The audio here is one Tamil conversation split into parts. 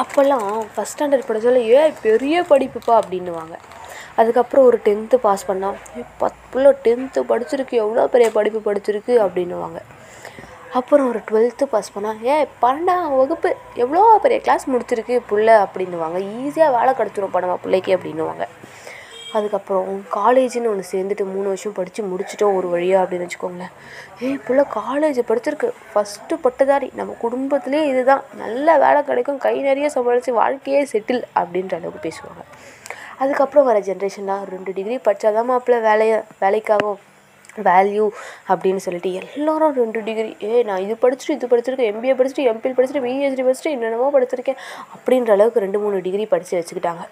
அப்போல்லாம் ஃபஸ்ட் ஸ்டாண்டர்ட் படிச்சாலே ஏ பெரிய படிப்புப்பா அப்படின்னுவாங்க. அதுக்கப்புறம் ஒரு டென்த்து பாஸ் பண்ணால் ஏ பத் புள்ள டென்த்து படிச்சிருக்கு எவ்வளோ பெரிய படிப்பு படிச்சிருக்கு அப்படின்னுவாங்க. அப்புறம் ஒரு டுவெல்த்து பாஸ் பண்ணால் ஏ பன்னெண்டாம் வகுப்பு எவ்வளோ பெரிய கிளாஸ் முடிச்சிருக்கு புள்ள அப்படின்னுவாங்க. ஈஸியாக வேலை கிடச்சிரும் நம்ம பிள்ளைக்கு அப்படின்னுவாங்க. அதுக்கப்புறம் காலேஜுன்னு ஒன்று சேர்ந்துட்டு மூணு வருஷம் படித்து முடிச்சிட்டோம் ஒரு வழியாக அப்படின்னு வச்சுக்கோங்களேன். ஏய் புள்ள காலேஜ் படிச்சிருக்கு. ஃபஸ்ட்டு பட்டதாரி. நம்ம குடும்பத்திலே இதுதான். நல்ல வேலை கிடைக்கும். கை நிறைய சமாளித்து வாழ்க்கையே செட்டில் அப்படின்ற அளவுக்கு பேசுவாங்க. அதுக்கப்புறம் வர ஜென்ரேஷன்லாம் ரெண்டு டிகிரி படித்தாதான் மாப்பிள்ள வேலையை வேலைக்காகும் வேல்யூ அப்படின்னு சொல்லிட்டு எல்லோரும் ரெண்டு டிகிரி ஏ நான் இது படிச்சுட்டு இது படிச்சிருக்கேன் எம்பிஏ படிச்சுட்டு எம்பிஎல் படிச்சுட்டு பிஹெச்டி படிச்சுட்டு என்னென்னமோ படிச்சிருக்கேன் அப்படின்ற அளவுக்கு ரெண்டு மூணு டிகிரி படித்து வச்சுக்கிட்டாங்க.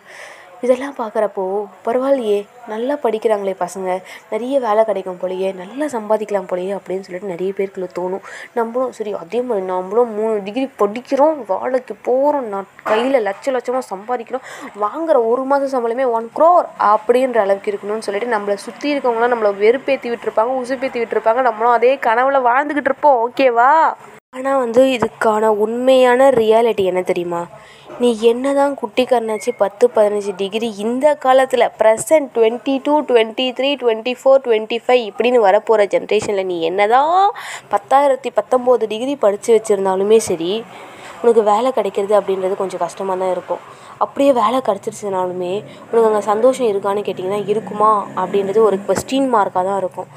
இதெல்லாம் பார்க்குறப்போ பரவாயில்லையே நல்லா படிக்கிறாங்களே பசங்க. நிறைய வேலை கிடைக்கும் போலயே நல்லா சம்பாதிக்கலாம் போலயே அப்படின்னு சொல்லிட்டு நிறைய பேருக்குள்ள தோணும். நம்மளும் சரி அதே மாதிரி நம்மளும் மூணு டிகிரி படிக்கிறோம் வேலைக்கு போகிறோம் நான் கையில் லட்ச லட்சமாக சம்பாதிக்கிறோம் வாங்குற ஒரு மாதம் சம்பளமே ஒன் க்ரோர் அப்படின்ற அளவுக்கு இருக்கணும்னு சொல்லிட்டு நம்மளை சுற்றி இருக்கவங்களாம் நம்மளை வெறுப்பேற்றி விட்டுருப்பாங்க உசுப்பேற்றி விட்டுருப்பாங்க நம்மளும் அதே கனவுல வாழ்ந்துக்கிட்டு இருப்போம் ஓகேவா ஆனால் வந்து இதுக்கான உண்மையான ரியாலிட்டி என்ன தெரியுமா? நீ என்ன தான் குட்டி கண்ணாச்சி பத்து பதினஞ்சு டிகிரி இந்த காலத்தில் present twenty two twenty three twenty four twenty five இப்படின்னு வரப்போகிற ஜென்ரேஷனில் நீ என்ன தான் பத்தாயிரத்தி பத்தொம்போது டிகிரி படித்து வச்சுருந்தாலுமே சரி உனக்கு வேலை கிடைக்கிறது அப்படின்றது கொஞ்சம் கஷ்டமாக தான் இருக்கும். அப்படியே வேலை கிடச்சிருச்சுனாலுமே உனக்கு அங்கே சந்தோஷம் இருக்கான்னு கேட்டிங்கன்னா இருக்குமா? அப்படின்றது ஒரு கொஸ்டின் மார்க்காக தான் இருக்கும்.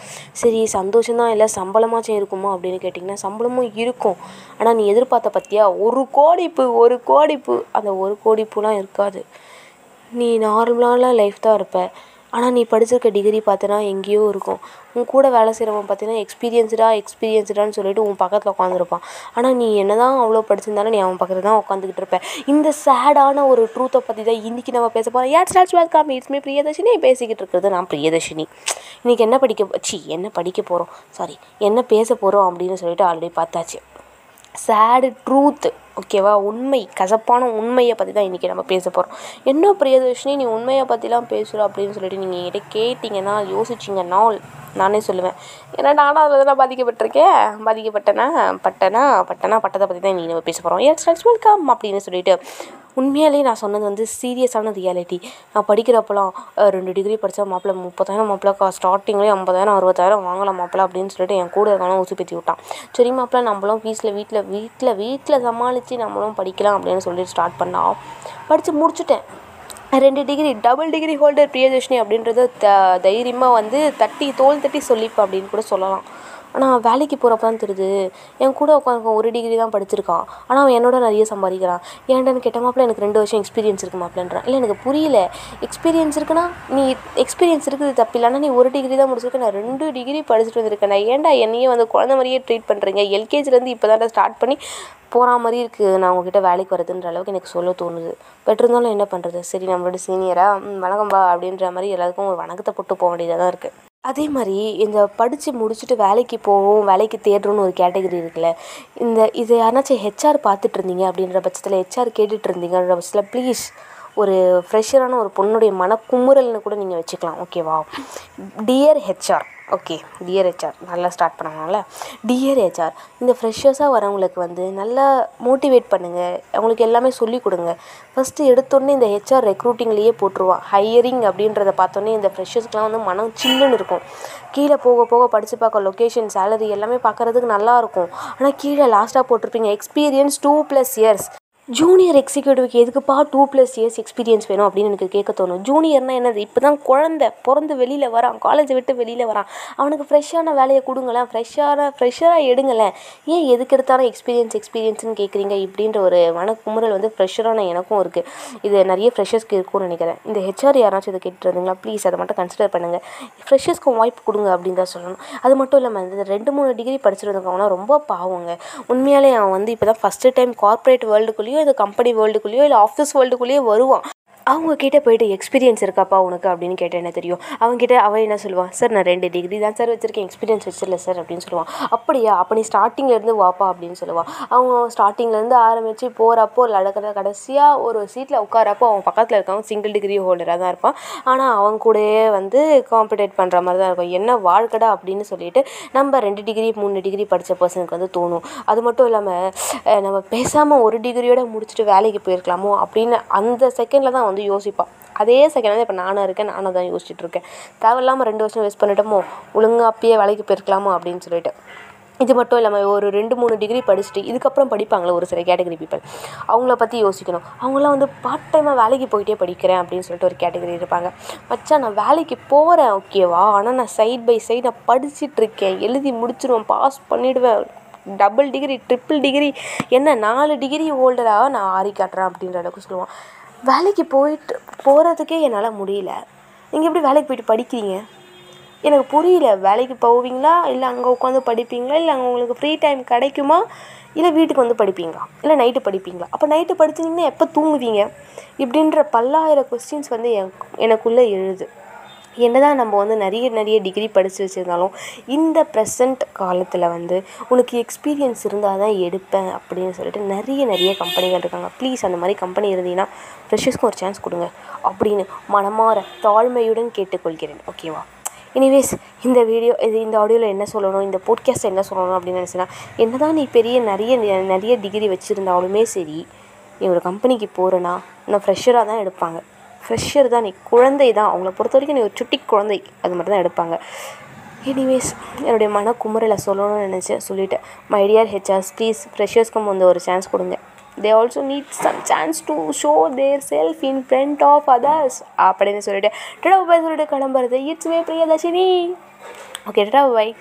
சரி சந்தோஷம்தான் இல்லை சம்பளமாச்சும் இருக்குமா? அப்படின்னு கேட்டிங்கன்னா சம்பளமும் இருக்கும். ஆனால் நீ எதிர்பார்த்த பற்றியா ஒரு கோடிப்பு ஒரு கோடிப்பு அந்த ஒரு கோடிப்புலாம் இருக்காது. நீ நார்மலான லைஃப் தான் இருப்ப. ஆனால் நீ படிச்சிருக்க டிகிரி பார்த்தனா எங்கேயோ இருக்கும். உன் கூட வேலை செய்கிறவன் பார்த்தீங்கன்னா எக்ஸ்பீரியன்ஸ்டா எக்ஸ்பீரியன்ஸ்டான்னு சொல்லிட்டு உன் பக்கத்தில் உட்காந்துருப்பான் ஆனால் நீ என்ன தான் அவ்வளோ படிச்சிருந்தாலும் நீ அவன் பக்கத்தில் தான் உட்காந்துக்கிட்டு இருப்ப. இந்த சேடான ஒரு ட்ரூத்தை பற்றி தான் இன்றைக்கி நம்ம பேச போகிறோம் யார் starts welcome it's me Priyadharshini. பேசிக்கிட்டு இருக்கிறது நான் பிரியதர்ஷினி. இன்றைக்கி என்ன படிக்க சி என்ன படிக்க போகிறோம் சாரி என்ன பேச போகிறோம் அப்படின்னு சொல்லிட்டு ஆல்ரெடி பார்த்தாச்சு. சேடு ட்ரூத் ஓகேவா உண்மை கசப்பான உண்மையை பற்றி தான் இன்றைக்கி நம்ம பேச போகிறோம் என்ன பிரியதர்ஷினி நீ உண்மையை பற்றிலாம் பேசுகிற அப்படின்னு சொல்லிட்டு நீங்கள் என்கிட்ட கேட்டிங்கன்னா யோசிச்சிங்கன்னா நானே சொல்லுவேன். ஏன்னா நானும் அதில் தான் பாதிக்கப்பட்டிருக்கேன். பாதிக்கப்பட்டேன்னா பட்டனா பட்டனா பட்டதை பற்றி தான் இன்றைக்கி நம்ம பேச போகிறோம் எஸ் வெல்கம் அப்படின்னு சொல்லிட்டு உண்மையாலேயே நான் சொன்னது வந்து சீரியஸான ரியாலிட்டி. நான் படிக்கிறப்பலாம் ரெண்டு டிகிரி படித்தா மாப்பிள்ளை முப்பதாயிரம் மாப்பிள்ளை ஸ்டார்டிங்லேயே ஐம்பதாயிரம் அறுபதாயிரம் வாங்கலாம் மாப்பிள்ளை அப்படின்னு சொல்லிட்டு என் கூட இருக்கான ஊசி பேத்தி விட்டான். சரி மாப்பிள்ளை நம்மளும் ஃபீஸில் வீட்டில் வீட்டில் வீட்டில் சமாளித்து நம்மளும் படிக்கலாம் அப்படின்னு சொல்லிட்டு ஸ்டார்ட் பண்ணா படித்து முடிச்சுட்டேன். ரெண்டு degree double degree holder Priyadharshini அப்படின்றத த தைரியமாக வந்து தட்டி தோல் தட்டி சொல்லிப்பேன் அப்படின்னு கூட சொல்லலாம். ஆனால் வேலைக்கு போகிறப்ப தான் தெரியுது. என் கூட உட்காந்து ஒரு டிகிரி தான் படிச்சிருக்கான். ஆனால் அவன் என்னோட நிறைய சம்பாதிக்கிறான். ஏன்டான்னு கேட்ட மாப்பிள்ள எனக்கு ரெண்டு வருஷம் எக்ஸ்பீரியன்ஸ் இருக்கு மாப்பிள்ளன்றான். இல்லை எனக்கு புரியல. எக்ஸ்பீரியன்ஸ் இருக்குன்னா நீ எக்ஸ்பீரியன்ஸ் இருக்குது தப்பில்லை ஆனால் நீ ஒரு டிகிரி தான் முடிச்சிருக்க. நான் ரெண்டு டிகிரி படிச்சுட்டு வந்திருக்கேன். நான் ஏன்டா என்னையே வந்து குழந்த மாதிரியே ட்ரீட் பண்ணுறீங்க எல்கேஜிலேருந்து இப்போ தான் ஸ்டார்ட் பண்ணி போகிற மாதிரி இருக்குது நான் உங்ககிட்ட வேலைக்கு வரதுன்ற அளவுக்கு எனக்கு சொல்ல தோணுது. பட் இருந்தாலும் என்ன பண்ணுறது சரி நம்மளோட சீனியராக வணக்கம்பா அப்படின்ற மாதிரி எல்லாருக்கும் ஒரு வணக்கத்தை போட்டு போக வேண்டியதாக தான் இருக்குது அதே மாதிரி இந்த படித்து முடிச்சுட்டு வேலைக்கு போவோம் வேலைக்கு தேடுறோன்னு ஒரு கேட்டகரி இருக்குல்ல இந்த இது யாருனாச்சும் ஹெச்ஆர் பார்த்துட்டு இருந்தீங்க அப்படின்ற பட்சத்தில் ஹெச்ஆர் கேட்டுட்டு இருந்தீங்கன்ற பட்சத்தில் ப்ளீஸ் ஒரு ஃப்ரெஷரான ஒரு பொண்ணுடைய மனக்குமுறல்னு கூட நீங்கள் வச்சுக்கலாம் ஓகேவா dear HR okay dear HR நல்லா ஸ்டார்ட் பண்ணணும்ல. டியர் ஹெச்ஆர் இந்த ஃப்ரெஷர்ஸாக வரவங்களுக்கு வந்து நல்லா மோட்டிவேட் பண்ணுங்கள் அவங்களுக்கு எல்லாமே சொல்லிக் கொடுங்க. ஃபஸ்ட்டு எடுத்தோடனே இந்த ஹெச்ஆர் ரெக்ரூட்டிங்லேயே போட்டுருவான் ஹையரிங் அப்படின்றத பார்த்தோன்னே இந்த ஃப்ரெஷர்ஸ்க்குலாம் வந்து மனம் சில்லுன்னு இருக்கும். கீழே போக போக படித்து பார்க்க லொக்கேஷன் சேலரி எல்லாமே பார்க்குறதுக்கு நல்லா இருக்கும். ஆனால் கீழே லாஸ்ட்டாக போட்டிருப்பீங்க. Experience two plus years junior எக்ஸிக்யூட்டிவ்க்கு எதுக்குப்பா டூ ப்ளஸ் இயர்ஸ் எக்ஸ்பீரியன்ஸ் வேணும் அப்படின்னு எனக்கு கேட்க தோணும். ஜூனியர்னா என்னது? இப்போ தான் குழந்த பிறந்து வெளியில் வரான் காலேஜை விட்டு வெளியில் வரான். அவனுக்கு ஃப்ரெஷ்ஷான வேலையை கொடுங்களேன் ஃப்ரெஷ்ஷான ஃப்ரெஷ்ஷராக எடுங்களேன். ஏன் எதுக்கு எடுத்தாலும் எக்ஸ்பீரியன்ஸ் எக்ஸ்பீரியன்ஸ்னு கேட்குறீங்க? இப்படின்ற ஒரு மனக்குமுறல் வந்து ஃப்ரெஷரான எனக்கும் இருக்குது இது நிறைய ஃப்ரெஷர்ஸ்க்கு இருக்கும்னு நினைக்கிறேன். இந்த ஹெச்ஆர் யாராச்சும் இதை கேட்டுருந்தீங்களா ப்ளீஸ் அதை மட்டும் கன்சிடர் பண்ணுங்கள் ஃப்ரெஷர்ஸ்க்கு வாய்ப்பு கொடுங்க அப்படின்னு தான் சொல்லணும். அது மட்டும் இல்லாமல் இந்த ரெண்டு மூணு டிகிரி படிச்சிருந்தவங்கலாம் ரொம்ப பாவங்க. உண்மையாலே அவன் வந்து இப்போ தான் ஃபஸ்ட்டு டைம் கார்ப்பரேட் வேர்ல்டுக்குள்ளேயோ இல்லை கம்பெனி வேர்ல்டுக்குள்ளேயோ இல்லை ஆஃபீஸ் வேர்ல்டுக்குள்ளேயோ வருவான். அவங்கக்கிட்ட போய்ட்டு போயிட்டு எக்ஸ்பீரியன்ஸ் இருக்காப்பா உனக்கு அப்படின்னு கேட்டால் என்ன தெரியும்? அவங்ககிட்ட அவன் என்ன சொல்லுவான்? சார் நான் ரெண்டு டிகிரி தான் சார் வச்சுருக்கேன். எக்ஸ்பீரியன்ஸ் வச்சிடல சார் அப்படின்னு சொல்லுவான். அப்படியா? அப்போ நீ ஸ்டார்டிங்லேருந்து வாப்பா அப்படின்னு சொல்லுவான். அவங்க ஸ்டார்டிங்லேருந்து ஆரம்பித்து போகிறப்போ நடக்கிற கடைசியாக ஒரு சீட்டில் உட்காரப்போ அவன் பக்கத்தில் இருக்கவன் சிங்கிள் டிகிரி ஹோல்டராக தான் இருப்பான். ஆனால் அவன் கூடயே வந்து காம்படேட் பண்ணுற மாதிரி தான் இருக்கும். என்ன வாழ்க்கடா? அப்படின்னு சொல்லிட்டு நம்ம ரெண்டு டிகிரி மூணு டிகிரி படித்த பர்சனுக்கு வந்து தோணும். அது மட்டும் இல்லாமல் நம்ம பேசாமல் ஒரு டிகிரியோட முடிச்சுட்டு வேலைக்கு போயிருக்கலாமோ? அப்படின்னு அந்த செகண்டில் தான் வந்து யோசிப்பான். அதே செகண்ட் வந்து இப்போ நானும் இருக்கேன் நானும் தான் யோசிச்சுட்டு இருக்கேன். தேவையில்லாமல் ரெண்டு வருஷம் வேஸ்ட் பண்ணிட்டோமோ ஒழுங்காக அப்பயே வேலைக்கு போயிருக்கலாமோ அப்படின்னு சொல்லிட்டு. இது மட்டும் இல்லாமல் ஒரு ரெண்டு மூணு டிகிரி படிச்சுட்டு இதுக்கப்புறம் படிப்பாங்களே ஒரு சில கேட்டகரி பீப்பிள் அவங்கள பற்றி யோசிக்கணும். அவங்களாம் வந்து பார்ட் டைமாக வேலைக்கு போயிட்டே படிக்கிறேன் அப்படின்னு சொல்லிட்டு ஒரு கேட்டகரி இருப்பாங்க. மச்சான் நான் வேலைக்கு போகிறேன் ஓகேவா? ஆனால் நான் சைட் பை சைட் நான் படிச்சிட்டு இருக்கேன். எழுதி முடிச்சிருவேன் பாஸ் பண்ணிவிடுவேன் டபுள் டிகிரி ட்ரிப்பிள் டிகிரி என்ன நாலு டிகிரி ஹோல்டராக நான் ஆறி காட்டுறேன் அப்படின்ற அளவுக்கு சொல்லுவான். வேலைக்கு போயிட்டு போகிறதுக்கே என்னால் முடியல. நீங்கள் எப்படி வேலைக்கு போயிட்டு படிக்கிறீங்க? எனக்கு புரியல. வேலைக்கு போவீங்களா? இல்லை அங்கே உட்காந்து படிப்பீங்களா? இல்லை அங்கே உங்களுக்கு ஃப்ரீ டைம் கிடைக்குமா? இல்லை வீட்டுக்கு வந்து படிப்பீங்களா? இல்லை நைட்டு படிப்பீங்களா? அப்போ நைட்டு படிச்சிங்கன்னா எப்போ தூங்குவீங்க? இப்படின்ற பல்லாயிரம் கொஸ்டின்ஸ் வந்து என் எனக்குள்ளே எழுது. என்னதான் நம்ம வந்து நிறைய நிறைய டிகிரி படித்து வச்சுருந்தாலும் இந்த ப்ரெசண்ட் காலத்தில் வந்து உனக்கு எக்ஸ்பீரியன்ஸ் இருந்தால் தான் எடுப்பேன் அப்படின்னு சொல்லிட்டு நிறைய நிறைய கம்பெனிகள் இருக்காங்க. ப்ளீஸ் அந்த மாதிரி கம்பெனி இருந்தீங்கன்னா ஃப்ரெஷர்ஸ்க்கு ஒரு சான்ஸ் கொடுங்க அப்படின்னு மனமாற தாழ்மையுடன் கேட்டுக்கொள்கிறேன். ஓகேவா எனிவேஸ் இந்த வீடியோ இது இந்த ஆடியோவில் என்ன சொல்லணும் இந்த போட்காஸ்ட் என்ன சொல்லணும் அப்படின்னு நினச்சினா என்ன தான் நீ பெரிய நிறைய நிறைய டிகிரி வச்சுருந்தாலுமே சரி நீ ஒரு கம்பெனிக்கு போகிறேன்னா நான் ஃப்ரெஷராக தான் எடுப்பாங்க. ஃப்ரெஷ்ஷர் தான் நீ குழந்தை தான். அவங்கள பொறுத்த வரைக்கும் நீ ஒரு சுட்டி குழந்தை. அது மட்டும் தான் எடுப்பாங்க. எனிவேஸ் என்னுடைய மன குமுறையில் சொல்லணும்னு நினச்சேன். சொல்லிட்டேன். மை டியர் ஹெச்ஆர்ஸ் ப்ளீஸ் ஃப்ரெஷர்ஸ்க்கும் வந்து ஒரு சான்ஸ் கொடுங்க. They also need some chance to show their self in front of others அப்படின்னு சொல்லிட்டு. டடா பாய் சொல்லிட்டு கிளம்புறது. It's way Priyadarshini. ஓகே டடா பாய்